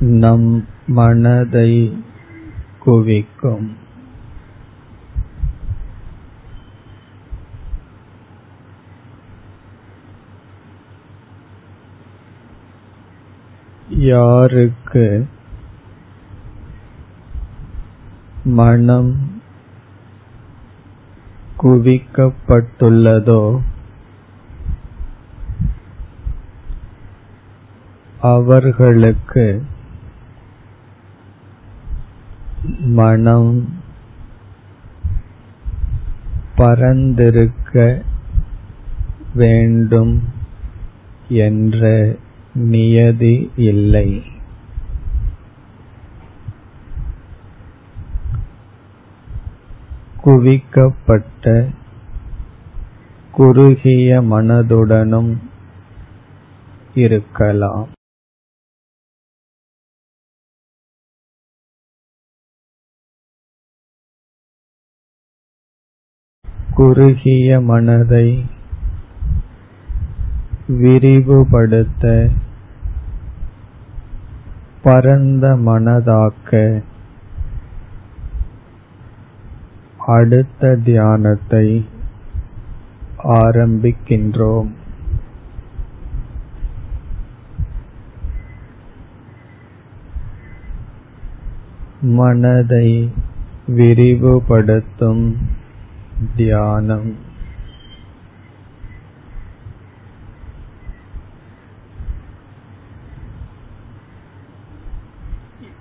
நம் மனதை குவிக்கும். யாருக்கு மனம் குவிக்கப்பட்டுள்ளதோ அவர்களுக்கு மனம் பரந்திருக்க வேண்டும் என்ற நியதி இல்லை. குவிக்கப்பட்ட குறுகிய மனதுடனும் இருக்கலாம். குறுகிய மனதை விரிவுபடுத்த பரந்த மனதாக்க அடுத்த தியானத்தை ஆரம்பிக்கின்றோம். மனதை விரிவுபடுத்தும் தியானம்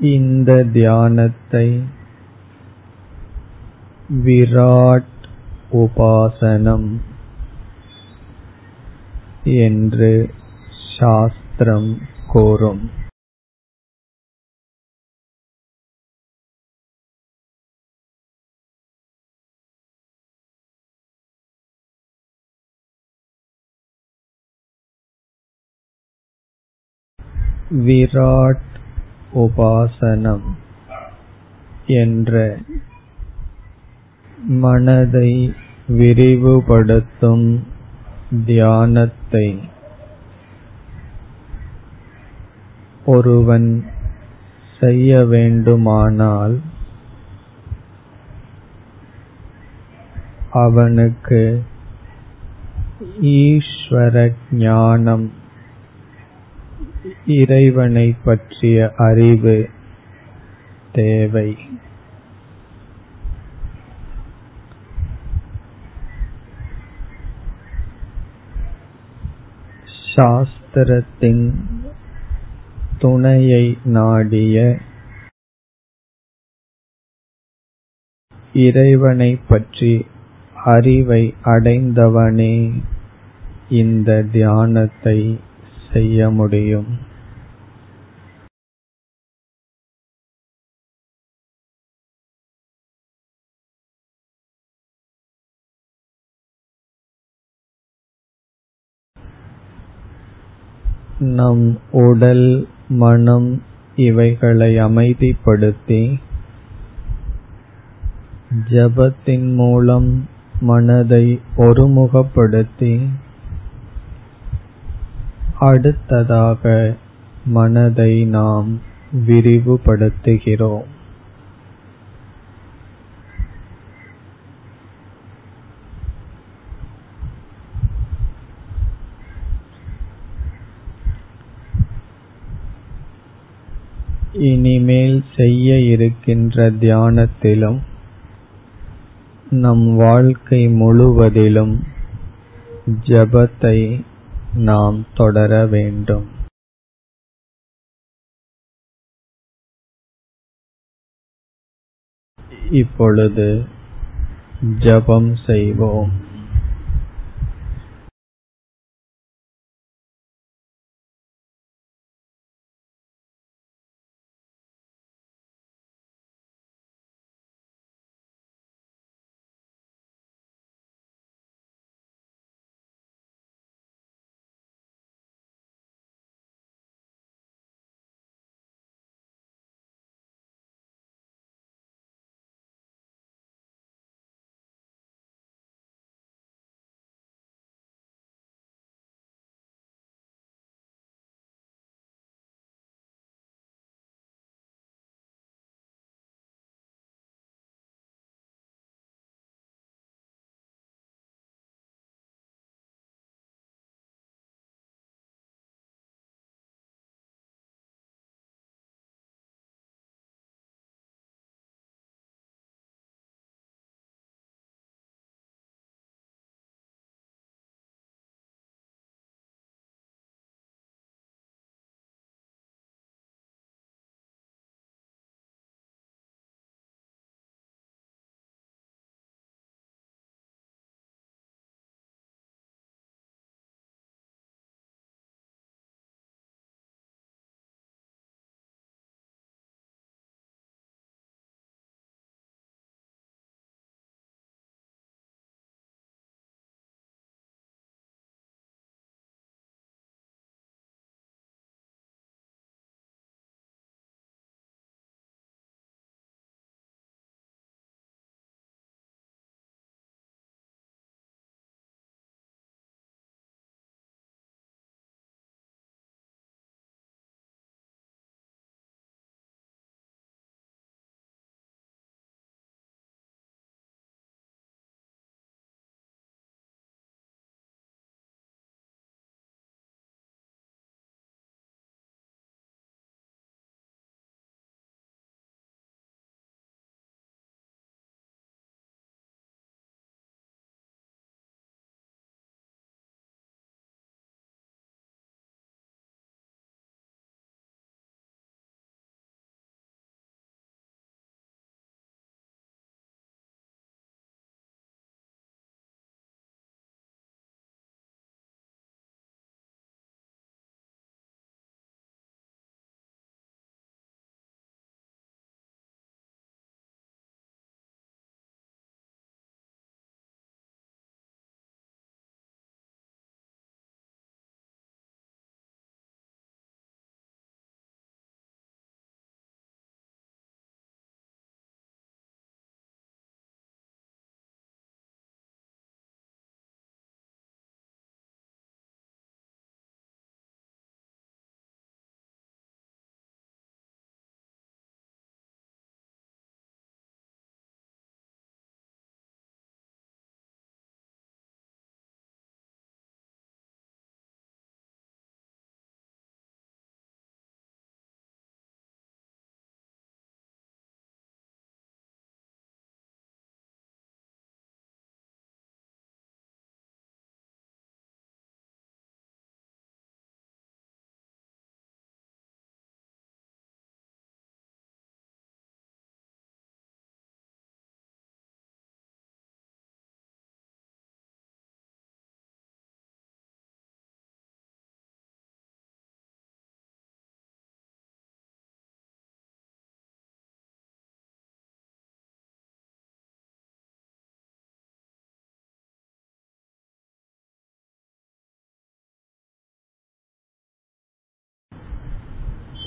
இந்த தியானத்தை விராட் உபாசனம் என்று சாஸ்திரம் கூறும் விராட் உபாசனம் என்ற மனதை விரிவுபடுத்தும் தியானத்தை ஒருவன் செய்ய வேண்டுமானால் அவனுக்கு ஈஸ்வர ஞானம் இறைவனை பற்றிய அறிவு தேவை. சாஸ்திரத்தின் துணையை நாடிய இறைவனை பற்றி அறிவை அடைந்தவனே இந்த தியானத்தை செய்ய முடியும். நம் உடல் மனம் இவைகளை அமைதிப்படுத்தி ஜபத்தின் மூலம் மனதை ஒருமுகப்படுத்தி அடுத்ததாக மனதை நாம் விரிவுபடுத்துகிறோம். இனிமேல் செய்ய இருக்கின்ற தியானத்திலும் நம் வாழ்க்கை முழுவதிலும் ஜபத்தை நாம் தொடர வேண்டும். இப்பொழுது ஜபம் செய்வோம்.